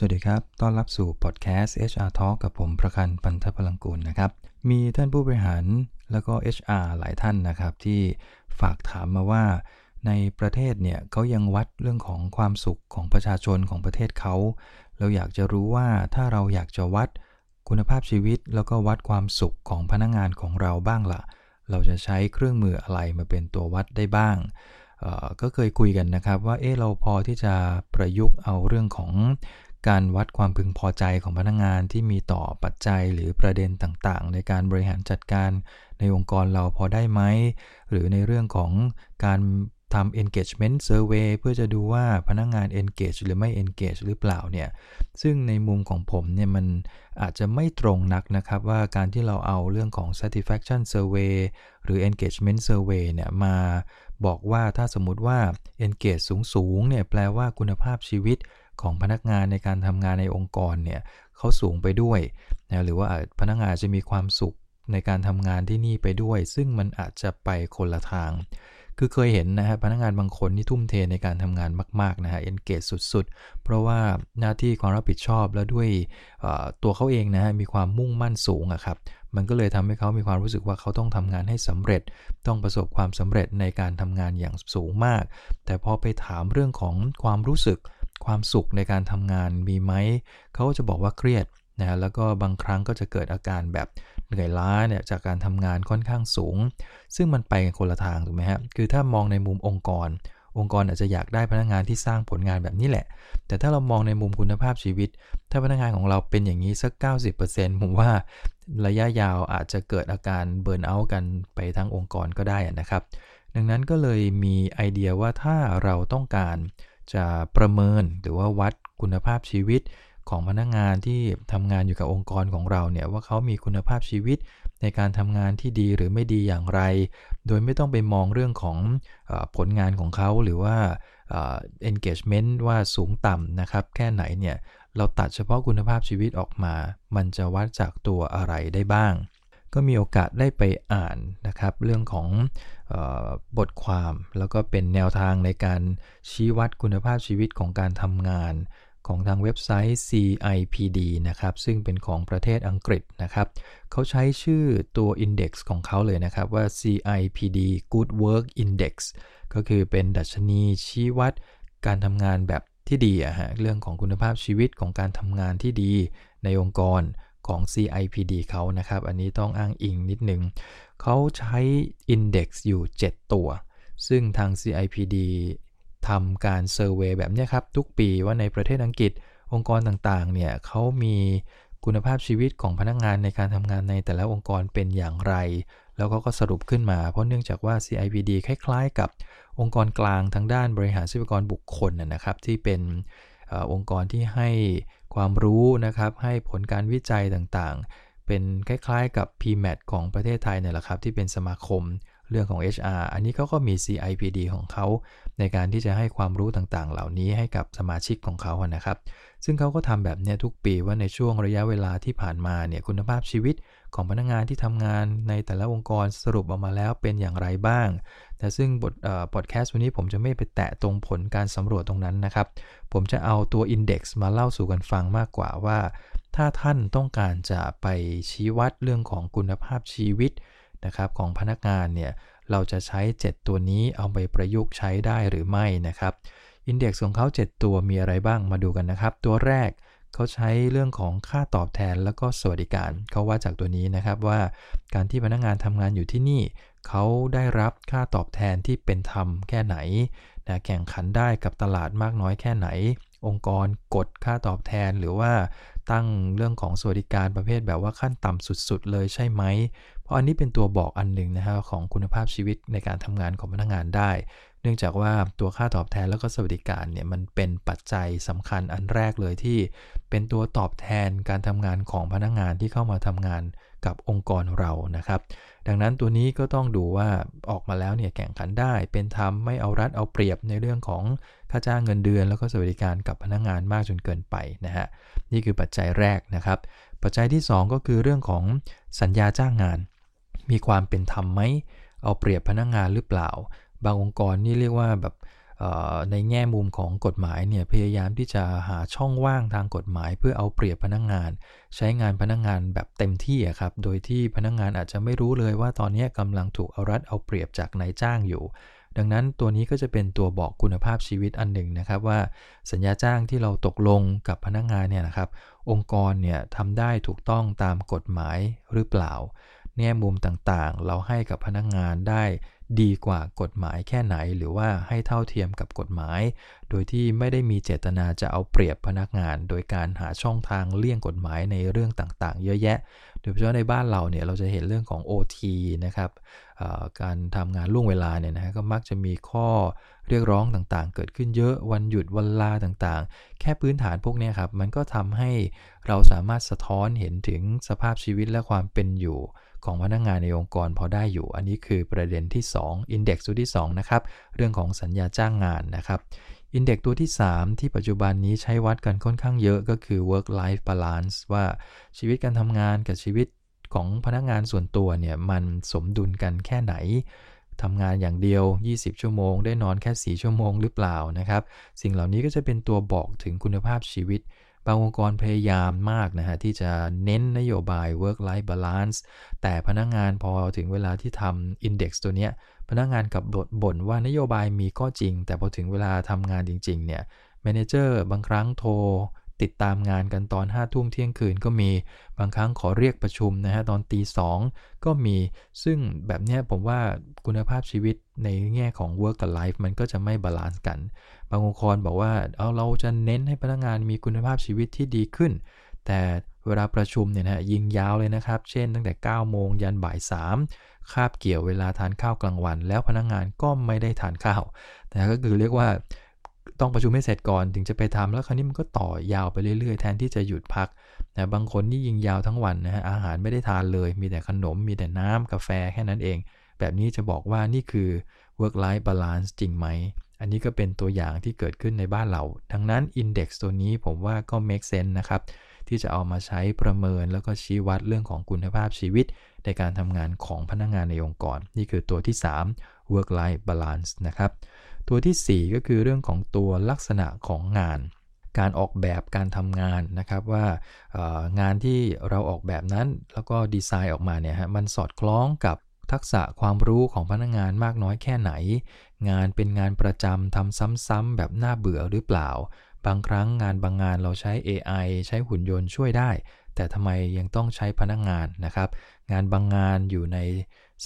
สวัสดีครับ ต้อนรับสู่พอดแคสต์ HR Talk กับผมประคันปันทพลังกุลนะครับ มีท่านผู้บริหารแล้วก็ HR หลายท่านนะครับ ที่ฝากถามมาว่า ในประเทศเนี่ยเขายังวัดเรื่องของความสุขของประชาชนของประเทศเขา เราอยากจะรู้ว่าถ้าเราอยากจะวัดคุณภาพชีวิต แล้วก็วัดความสุขของพนักงงานของเราบ้างละ่ะ เราจะใช้เครื่องมืออะไรมาเป็นตัววัดได้บ้างก็เคยคุยกันนะครับว่าเออเราพอที่จะประยุกต์เอาเรื่องของ การวัดความพึงพอใจของพนักงงานที่มีต่อปัจจัยหรือประเด็นต่างๆ ในการบริหารจัดการในองค์กรเราพอได้ไหม หรือในเรื่องของการทำ engagement survey เพื่อจะดูว่าพนักงงาน engage หรือไม่ engage หรือเปล่าเนี่ย ซึ่งในมุมของผมเนี่ยมันอาจจะไม่ตรงนักนะครับว่าการที่เราเอาเรื่องของ satisfaction survey หรือ engagement survey เนี่ยมาบอกว่าถ้าสมมุติว่า engage สูงๆเนี่ยแปลว่าคุณภาพชีวิต ของพนักงานในการทำงานในองค์กรเนี่ยเขาสูงไปด้วยนะหรือว่าพนักงานจะมีความสุขในการทำงานที่นี่ไปด้วย ซึ่งมันอาจจะไปคนละทาง คือเคยเห็นนะฮะพนักงานบางคนที่ทุ่มเทในการทำงานมากๆนะฮะเอนเกจสุดๆ เพราะว่าหน้าที่ความรับผิดชอบแล้วด้วยตัวเขาเองนะฮะมีความมุ่งมั่นสูงอะครับมันก็เลยทำให้เขามีความรู้สึกว่าเขาต้องทำงานให้สำเร็จ ต้องประสบความสำเร็จในการทำงานอย่างสูงมาก แต่พอไปถามเรื่องของความรู้สึก ความสุขในการทำงานมีไหม เขาจะบอกว่าเครียดนะแล้วก็บางครั้งก็จะเกิดอาการแบบเหนื่อยล้าเนี่ยจากการทำงานค่อนข้างสูง ซึ่งมันไปกันคนละทางถูกไหมฮะคือถ้ามองในมุมองค์กร องค์กรอาจจะอยากได้พนักงานที่สร้างผลงานแบบนี้แหละ แต่ถ้าเรามองในมุมคุณภาพชีวิต ถ้าพนักงานของเราเป็นอย่างนี้สัก 90%ผมว่าระยะยาวอาจจะเกิดอาการเบิร์นเอาท์กันไปทั้งองค์กรก็ได้นะครับ ดังนั้นก็เลยมีไอเดียว่าถ้าเราต้องการ จะประเมินหรือว่าวัดคุณภาพชีวิตของพนักงานที่ทำงานอยู่กับองค์กรของเราเนี่ยว่าเขามีคุณภาพชีวิตในการทำงานที่ดีหรือไม่ดีอย่างไร โดยไม่ต้องไปมองเรื่องของอผลงานของเขาหรือว่า engagement ว่าสูงต่ำนะครับ แค่ไหนเนี่ยเราตัดเฉพาะคุณภาพชีวิตออกมา มันจะวัดจากตัวอะไรได้บ้าง ก็มีโอกาสได้ไปอ่านนะครับ เรื่องของบทความแล้วก็เป็นแนวทางในการชี้วัดคุณภาพชีวิตของการทำงานของทางเว็บไซต์ CIPD นะครับ ซึ่งเป็นของประเทศอังกฤษนะครับ เขาใช้ชื่อตัว Index ของเขาเลยนะครับว่า CIPD Good Work Index ก็คือเป็นดัชนีชี้วัดการทำงานแบบที่ดีอะฮะเรื่องของคุณภาพชีวิตของการทำงานที่ดีในองค์กร ของ CIPD เขานะครับ อันนี้ต้องอ้างอิงนิดนึงเขาใช้ Index อยู่ 7 ตัว ซึ่งทาง CIPD ทำการเซอร์เวยแบบนี้ครับ ทุกปีว่าในประเทศอังกฤษองค์กรต่างๆ เนี่ยเขามีคุณภาพชีวิตของพนักงงานในการทำงานในแต่ละองค์กรเป็นอย่างไร แล้วก็ก็สรุปขึ้นมา เพราะเนื่องจากว่า CIPD คล้ายๆ กับองค์กรกลางทางด้านบริหารทรัพยากรบุคคลนะครับ ที่เป็นอองค์กรที่ให้ ความรู้นะครับ ให้ผลการวิจัยต่างๆ เป็นคล้ายๆกับ PMAT ของประเทศไทยเนี่ยแหละครับ ที่เป็นสมาคมเรื่องของ HR อันนี้เขาก็มี CIPD ของเขา ในการที่จะให้ความรู้ต่างๆ เหล่านี้ให้กับสมาชิกของเขานะครับ ซึ่งเขาก็ทำแบบนี้ทุกปีว่าในช่วงระยะเวลาที่ผ่านมาเนี่ยคุณภาพชีวิตของพนักงงานที่ทำงานในแต่ละองค์กรสรุปออกมาแล้วเป็นอย่างไรบ้าง แต่ซึ่งบทพอดแคสต์วันนี้ผมจะไม่ไปแตะตรงผลการสำรวจตรงนั้นนะครับ ผมจะเอาตัว Index มาเล่าสู่กันฟังมากกว่าว่า ถ้าท่านต้องการจะไปชี้วัดเรื่องของคุณภาพชีวิตนะครับของพนักงานเนี่ยเราจะใช้ 7 ตัวนี้เอาไปประยุกต์ใช้ได้หรือไม่นะครับอินเด็กซ์ของเขา 7 ตัวมีอะไรบ้างมาดูกันนะครับ ตัวแรกเขาใช้เรื่องของค่าตอบแทนแล้วก็สวัสดิการเขาว่าจากตัวนี้นะครับว่าการที่พนักงานทำงานอยู่ที่นี่ เขาได้รับค่าตอบแทนที่เป็นธรรมแค่ไหนนะแข่งขันได้กับตลาดมากน้อยแค่ไหน องค์กรกดค่าตอบแทนหรือว่าตั้งเรื่องของสวัสดิการประเภทแบบว่าขั้นต่ำสุด ๆ เลยใช่ไหม เพราะอันนี้เป็นตัวบอกอันหนึ่งนะครับของคุณภาพชีวิตในการทำงานของพนักงานได้ เนื่องจากว่าตัวค่าตอบแทนแล้วก็สวัสดิการเนี่ยมันเป็นปัจจัยสำคัญอันแรกเลยที่ เป็นตัวตอบแทนการทำงานของพนักงานที่เข้ามาทำงาน กับองค์กรเรานะครับ ดังนั้นตัวนี้ก็ต้องดูว่าออกมาแล้วเนี่ยแข่งขันได้ เป็นธรรมไม่เอารัดเอาเปรียบในเรื่องของค่าจ้างเงินเดือน แล้วก็สวัสดิการกับพนักงานมากจนเกินไปนะฮะนี่คือปัจจัยแรกนะครับ ปัจจัยที่ 2 ก็คือเรื่องของสัญญาจ้างงาน มีความเป็นธรรมไหมเอาเปรียบพนักงานหรือเปล่า บางองค์กรนี่เรียกว่าแบบ ในแง่มุมของกฎหมายเนี่ยพยายามที่จะหาช่องว่างทางกฎหมาย เพื่อเอาเปรียบพนักงงาน ใช้งานพนักงงานแบบเต็มที่ครับโดยที่พนักงงานอาจจะไม่รู้เลยว่าตอนนี้กำลังถูกเอารัดเอาเปรียบจากนายจ้างอยู่ ดังนั้นตัวนี้ก็จะเป็นตัวบอกคุณภาพชีวิตอันหนึ่งนะครับว่า สัญญาจ้างที่เราตกลงกับพนักงงานเนี่ยนะครับองค์กรเนี่ยทำได้ถูกต้องตามกฎหมายหรือเปล่าแง่มุมต่างๆ เราให้กับพนักงงานได้ ดีกว่ากฎหมายแค่ไหน หรือว่าให้เท่าเทียมกับกฎหมาย โดยที่ไม่ได้มีเจตนาจะเอาเปรียบพนักงาน โดยการหาช่องทางเลี่ยงกฎหมายในเรื่องต่างๆ เยอะแยะ โดยเฉพาะในบ้านเราเนี่ยเราจะเห็นเรื่องของ OT นะครับการทำงานล่วงเวลาเนี่ยนะฮะก็มักจะมีข้อเรียกร้องต่างๆ เกิดขึ้นเยอะวันหยุดวันลาต่างๆ แค่พื้นฐานพวกนี้ครับมันก็ทำให้เราสามารถสะท้อนเห็นถึงสภาพชีวิตและความเป็นอยู่ ของพนักงงานในองค์กรพอได้อยู่ อันนี้คือประเด็นที่ 2 Index ตัวที่ 2 นะครับ เรื่องของสัญญาจ้างงานนะครับอินเด็กตัวที่ 3 ที่ปัจจุบันนี้ใช้วัดกันค่อนข้างเยอะก็คือ work life balance ว่าชีวิตการทำงานกับชีวิตของพนักงานส่วนตัวเนี่ย มันสมดุลกันแค่ไหนทำงานอย่างเดียว 20 ชั่วโมง ได้นอนแค่ 4 ชั่วโมงหรือเปล่านะครับ สิ่งเหล่านี้ก็จะเป็นตัวบอกถึงคุณภาพชีวิต บางองค์กรพยายามมากนะฮะที่จะเน้นนโยบาย work life balance แต่พนักงงานพอถึงเวลาที่ทำ index ตัวเนี้ยพนักงงานกับบทนว่านโยบายมีก็จริง แต่พอถึงเวลาทำงานจริง ๆ เนี่ยแมเนเจอร์บางครั้งโทรติดตามงานกันตอน5้าทุ่มเที่ยงคืนก็มี บางครั้งขอเรียกประชุมนะฮะตอนตีสองก็มี ซึ่งแบบนี้ผมว่าคุณภาพชีวิต ในแง่ของ work กับ life มันก็จะไม่ balance กัน บางองค์กรบอกว่าเอาเราจะเน้นให้พนักงานมีคุณภาพชีวิตที่ดีขึ้น แต่เวลาประชุมเนี่ยนะยิงยาวเลยนะครับ เช่นตั้งแต่ 9 โมงยันบ่าย 3 คาบเกี่ยวเวลาทานข้าวกลางวัน แล้วพนักงานก็ไม่ได้ทานข้าวแต่ก็คือเรียกว่าต้องประชุมให้เสร็จก่อนถึงจะไปทำแล้วคราวนี้มันก็ต่อยาวไปเรื่อยๆ แทนที่จะหยุดพักนะบางคนนี่ยิงยาวทั้งวันนะฮะอาหารไม่ได้ทานเลย มีแต่ขนมมีแต่น้ำกาแฟแค่นั้นเอง แบบนี้จะบอกว่านี่คือ work life balance จริงไหม อันนี้ก็เป็นตัวอย่างที่เกิดขึ้นในบ้านเรา ดังนั้น index ตัวนี้ผมว่าก็ make sense นะครับ ที่จะเอามาใช้ประเมินแล้วก็ชี้วัดเรื่องของคุณภาพชีวิต ในการทำงานของพนักงงานในองค์กร นี่คือตัวที่ 3 work life balance นะครับ ตัวที่ 4 ก็คือเรื่องของตัวลักษณะของงานการออกแบบการทำงานนะครับว่างานที่เราออกแบบนั้นแล้วก็ดีไซน์ออกมาเนี่ยฮะมันสอดคล้องกับ ทักษะความรู้ของพนักงานมากน้อยแค่ไหน งานเป็นงานประจำทำซ้ำๆแบบน่าเบื่อหรือเปล่า บางครั้งงานบางงานเราใช้ AI ใช้หุ่นยนต์ช่วยได้ แต่ทำไมยังต้องใช้พนักงานนะครับ งานบางงานอยู่ใน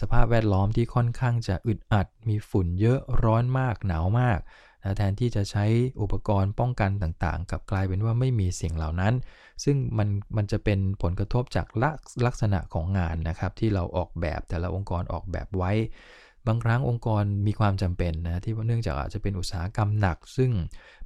สภาพแวดล้อมที่ค่อนข้างจะอึดอัด มีฝุ่นเยอะร้อนมากหนาวมาก นะแทนที่จะใช้อุปกรณ์ป้องกันต่างๆกับกลายเป็นว่าไม่มีสิ่งเหล่านั้น ซึ่งมันมันจะเป็นผลกระทบจากลักลักษณะของงานนะครับที่เราออกแบบแต่ละองค์กรออกแบบไว้ บางครั้งองค์กรมีความจำเป็นนะที่เนื่องจากอาจจะเป็นอุตสาหกรรมหนัก ซึ่ง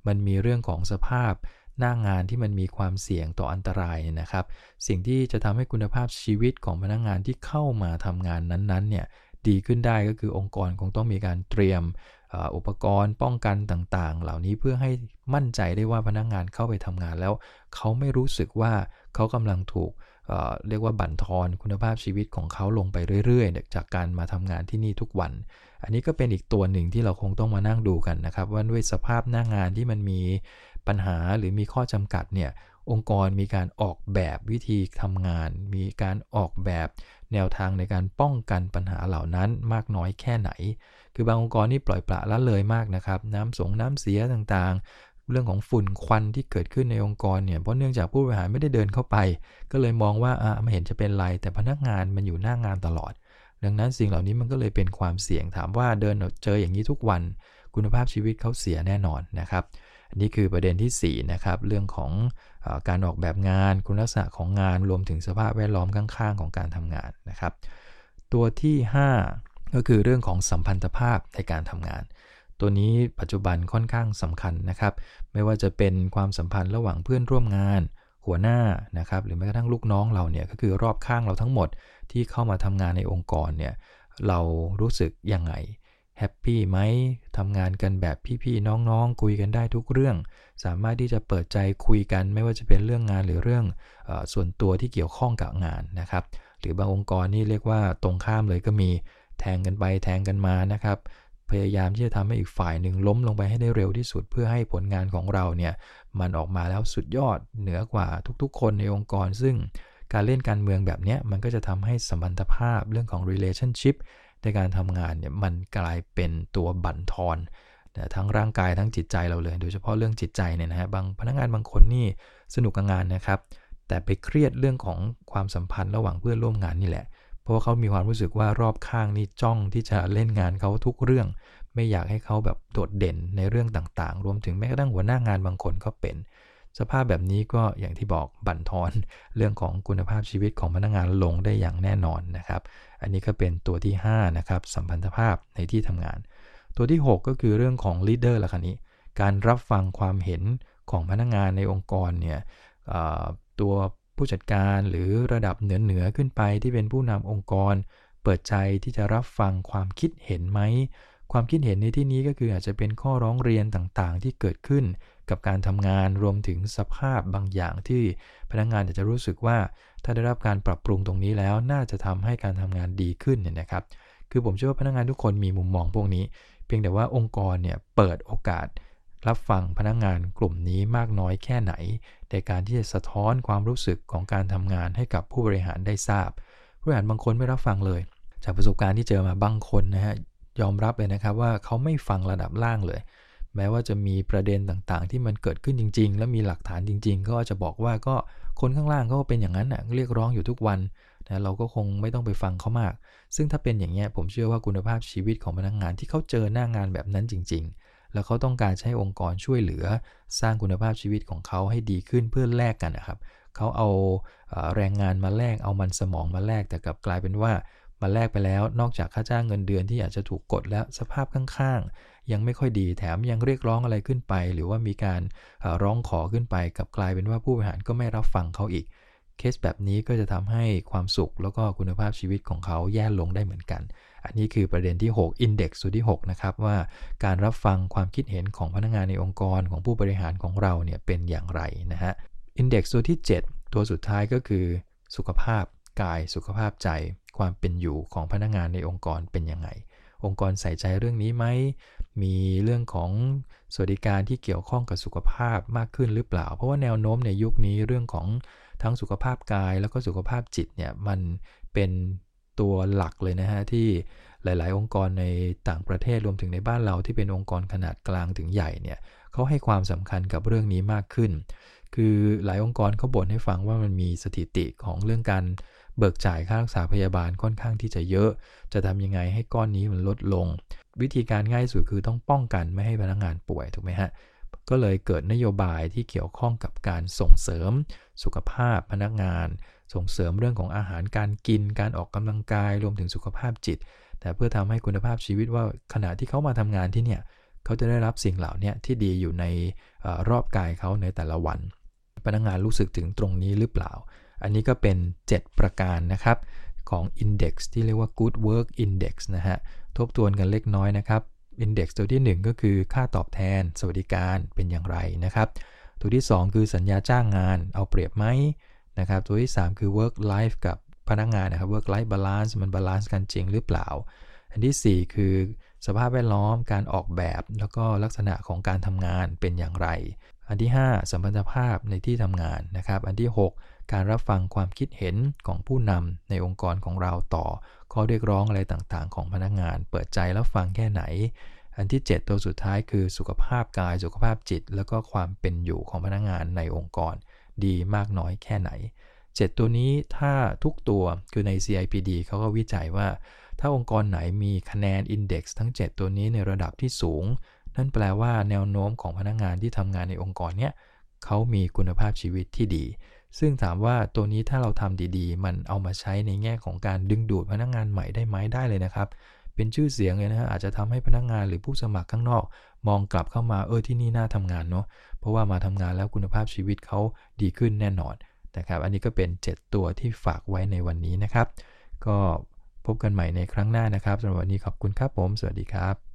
มันมีเรื่องของสภาพหน้างงานที่มันมีความเสี่ยงต่ออันตรายนะครับ สิ่งที่จะทำให้คุณภาพชีวิตของพนักงงานที่เข้ามาทำงานนั้นๆเนี่ยดีขึ้นได้ก็คือองค์กรคงต้องมีการเตรียม อุปกรณ์ป้องกันต่างๆ เหล่านี้เพื่อให้มั่นใจได้ว่าพนักงงานเข้าไปทำงานแล้ว เขาไม่รู้สึกว่าเขากำลังถูกเเรียกว่าบั่นทอนคุณภาพชีวิตของเขาลงไปเรื่อยๆ จากการมาทำงานที่นี่ทุกวัน อันนี้ก็เป็นอีกตัวหนึ่งที่เราคงต้องมานั่งดูกันนะครับ ว่าด้วยสภาพหน้างานที่มันมีปัญหาหรือมีข้อจำกัดเนี่ย องค์กรมีการออกแบบวิธีทำงาน มีการออกแบบแนวทางในการป้องกันปัญหาเหล่านั้นมากน้อยแค่ไหน คือบางองค์กรนี่ปล่อยปละละเลยมากนะครับ น้ำสงน้ำเสียต่างๆ เรื่องของฝุ่นควันที่เกิดขึ้นในองค์กรเนี่ยเพราะเนื่องจากผู้บริหารไม่ได้เดินเข้าไป ก็เลยมองว่าอ่าไม่เห็นจะเป็นไรแต่พนักงานมันอยู่หน้างานตลอด ดังนั้นสิ่งเหล่านี้มันก็เลยเป็นความเสี่ยงถามว่าเดินเจออย่างนี้ทุกวัน คุณภาพชีวิตเขาเสียแน่นอนนะครับ อันนี้คือประเด็นที่4นะครับเรื่องของอการออกแบบงานคุณลักษณะของงานรวมถึงสภาพแวดล้อมข้างๆ ของการทำงานนะครับ ตัวที่ 5 ก็คือเรื่องของสัมพันธภาพในการทำงาน ตัวนี้ปัจจุบันค่อนข้างสำคัญนะครับ ไม่ว่าจะเป็นความสัมพันธ์ระหว่างเพื่อนร่วมงานหัวหน้านะครับหรือแม้กระทั่งลูกน้องเราเนี่ยก็คือรอบข้างเราทั้งหมดที่เข้ามาทำงานในองค์กรเนี่ยเรารู้สึกยังไง แฮปปี้ไหมทำงานกันแบบพี่ๆน้องๆ คุยกันได้ทุกเรื่อง สามารถที่จะเปิดใจคุยกันไม่ว่าจะเป็นเรื่องงานหรือเรื่องอส่วนตัวที่เกี่ยวข้องกับงานนะครับ หรือบางองค์กรนี่เรียกว่าตรงข้ามเลยก็มีแทงกันไปแทงกันมานะครับ พยายามที่จะทำให้อีกฝ่ายหนึ่งล้มลงไปให้ได้เร็วที่สุด เพื่อให้ผลงานของเราเนี่ยมันออกมาแล้วสุดยอดเหนือกว่าทุกๆ คนในองค์กร ซึ่งการเล่นการเมืองแบบนี้มันก็จะทำให้สัมพันธภาพเรื่องของ relationship ในการทำงานเนี่ยมันกลายเป็นตัวบั่นทอนทั้งร่างกายทั้งจิตใจเราเลย โดยเฉพาะเรื่องจิตใจเนี่ยนะฮะบางพนักงานบางคนนี่สนุกกับงานนะครับ แต่ไปเครียดเรื่องของความสัมพันธ์ระหว่างเพื่อนร่วมงานนี่แหละ เพราะว่าเขามีความรู้สึกว่ารอบข้างนี่จ้องที่จะเล่นงานเขาทุกเรื่อง ไม่อยากให้เขาแบบโดดเด่นในเรื่องต่างๆ รวมถึงแม้กระทั่งหัวหน้างานบางคนก็เป็น สภาพแบบนี้ก็อย่างที่บอกบั่นทอนเรื่องของคุณภาพชีวิตของพนักงานลงได้อย่างแน่นอนนะครับ อันนี้ก็เป็นตัวที่5นะครับสัมพันธภาพในที่ทำงาน ตัวที่ 6 ก็คือเรื่องของ leader ละคันนี้ การรับฟังความเห็นของพนักงงานในองค์กรเนี่ยตัวผู้จัดการหรือระดับเหนือเหนือขึ้นไปที่เป็นผู้นำองค์กร เปิดใจที่จะรับฟังความคิดเห็นไหมความคิดเห็นในที่นี้ก็คืออาจจะเป็นข้อร้องเรียนต่างๆ ที่เกิดขึ้น กับการทำงานรวมถึงสภาพบางอย่างที่พนักงานจะรู้สึกว่า ถ้าได้รับการปรับปรุงตรงนี้แล้วน่าจะทำให้การทำงานดีขึ้นเนี่ยนะครับ คือผมเชื่อว่าพนักงานทุกคนมีมุมมองพวกนี้ เพียงแต่ว่าองค์กรเนี่ยเปิดโอกาสรับฟังพนักงงานกลุ่มนี้มากน้อยแค่ไหน ในการที่จะสะท้อนความรู้สึกของการทำงานให้กับผู้บริหารได้ทราบ ผู้บริหารบางคนไม่รับฟังเลย จากประสบการณ์ที่เจอมาบางคนนะฮะยอมรับเลยนะครับว่าเขาไม่ฟังระดับล่างเลย แม้ว่าจะมีประเด็นต่างๆ ที่มันเกิดขึ้นจริง ๆ และมีหลักฐานจริง ๆ ก็จะบอกว่าก็คนข้างล่างก็เป็นอย่างนั้นนะเรียกร้องอยู่ทุกวันนะเราก็คงไม่ต้องไปฟังเขามาก ซึ่งถ้าเป็นอย่างนี้ผมเชื่อว่าคุณภาพชีวิตของพนักงงานที่เขาเจอหน้างานแบบนั้นจริง ๆ แล้วเขาต้องการใช้องค์กรช่วยเหลือ สร้างคุณภาพชีวิตของเขาให้ดีขึ้นเพื่อแลกกันนะครับเขาเอาแรงงานมาแลกเอามันสมองมาแลกแต่กลับกลายเป็นว่า มาแลกไปแล้ว นอกจากค่าจ้างเงินเดือนที่อาจจะถูกกดแล้วสภาพข้างๆ ยังไม่ค่อยดีแถมยังเรียกร้องอะไรขึ้นไป หรือว่ามีการร้องขอขึ้นไปกับกลายเป็นว่าผู้บริหารก็ไม่รับฟังเขาอีก เคสแบบนี้ก็จะทำให้ความสุขแล้วก็คุณภาพชีวิตของเขาแย่ลงได้เหมือนกัน อันนี้คือประเด็นที่ 6 Index สุดที่ 6 นะครับว่าการรับฟังความคิดเห็นของพนักงานในองค์กรของผู้บริหารของเราเนี่ยเป็นอย่างไรนะฮะ Index ตัวที่ 7 ตัวสุดท้ายก็คือ สุขภาพกายสุขภาพใจ ความเป็นอยู่ของพนักงานในองค์กรเป็นยังไง องค์กรใส่ใจเรื่องนี้ไหม มีเรื่องของสวัสดิการที่เกี่ยวข้องกับสุขภาพมากขึ้นหรือเปล่า เพราะว่าแนวโน้มในยุคนี้เรื่องของทั้งสุขภาพกายแล้วก็สุขภาพจิตเนี่ยมันเป็นตัวหลักเลยนะฮะที่หลาย ๆ องค์กรในต่างประเทศรวมถึงในบ้านเราที่เป็นองค์กรขนาดกลางถึงใหญ่เนี่ยเขาให้ความสำคัญกับเรื่องนี้มากขึ้น คือหลายองค์กรเขาบ่นให้ฟังว่ามันมีสถิติของเรื่องการ เบิกจ่ายค่ารักษาพยาบาลค่อนข้างที่จะเยอะ จะทำยังไงให้ก้อนนี้มันลดลง วิธีการง่ายสุดคือต้องป้องกันไม่ให้พนักงานป่วยถูกไหมฮะก็เลยเกิดนโยบายที่เกี่ยวข้องกับการส่งเสริม สุขภาพพนักงาน ส่งเสริมเรื่องของอาหารการกิน การออกกำลังกายรวมถึงสุขภาพจิต แต่เพื่อทำให้คุณภาพชีวิตว่าขณะที่เขามาทำงานที่เนี่ยเขาจะได้รับสิ่งเหล่านี้ที่ดีอยู่ในอรอบกายเขาในแต่ละวัน พนักงานรู้สึกถึงตรงนี้หรือเปล่า อันนี้ก็เป็น 7 ประการนะครับของ Index ที่เรียกว่า Good Work Index นะฮะ ทบทวนกันเล็กน้อยนะครับ index ตัวที่ 1 ก็คือค่าตอบแทน สวัสดิการเป็นอย่างไรนะครับ ตัวที่ 2 คือสัญญาจ้างงานเอาเปรียบไหมนะครับ ตัวที่ 3 คือ work life กับพนักงานนะครับ work life balance มัน balance กันจริงหรือเปล่า อันที่ 4 คือสภาพแวดล้อมการออกแบบ แล้วก็ลักษณะของการทำงานเป็นอย่างไร อันที่ 5 สัมพันธภาพในที่ทำงานนะครับ อันที่ 6 การรับฟังความคิดเห็นของผู้นำในองค์กรของเราต่อ ข้อเรียกร้องอะไรต่างๆ ของพนักงาน เปิดใจรับฟังแค่ไหน อันที่ 7 ตัวสุดท้ายคือสุขภาพกาย สุขภาพจิต แล้วก็ความเป็นอยู่ของพนักงานในองค์กร ดีมากน้อยแค่ไหน 7 ตัวนี้ถ้าทุกตัวคือใน CIPD เขาก็วิจัยว่า ถ้าองค์กรไหนมีคะแนน Index ทั้ง 7 ตัวนี้ในระดับที่สูง นั่นแปลว่าแนวโน้มของพนักงานที่ทำงานในองค์กรเนี้ยเขามีคุณภาพชีวิตที่ดี ซึ่งถามว่าตัวนี้ถ้าเราทำดีๆ มันเอามาใช้ในแง่ของการดึงดูดพนักงงานใหม่ได้ไหมได้เลยนะครับ เป็นชื่อเสียงเลยนะฮะอาจจะทำให้พนักงงานหรือผู้สมัครข้างนอก มองกลับเข้ามาเออที่นี่น่าทำงานเนาะเพราะว่ามาทำงานแล้วคุณภาพชีวิตเขาดีขึ้นแน่นอนนะครับ อันนี้ก็เป็น 7 ตัวที่ฝากไว้ในวันนี้นะครับ ก็พบกันใหม่ในครั้งหน้านะครับสำหรับวันนี้ขอบคุณครับผม สวัสดีครับ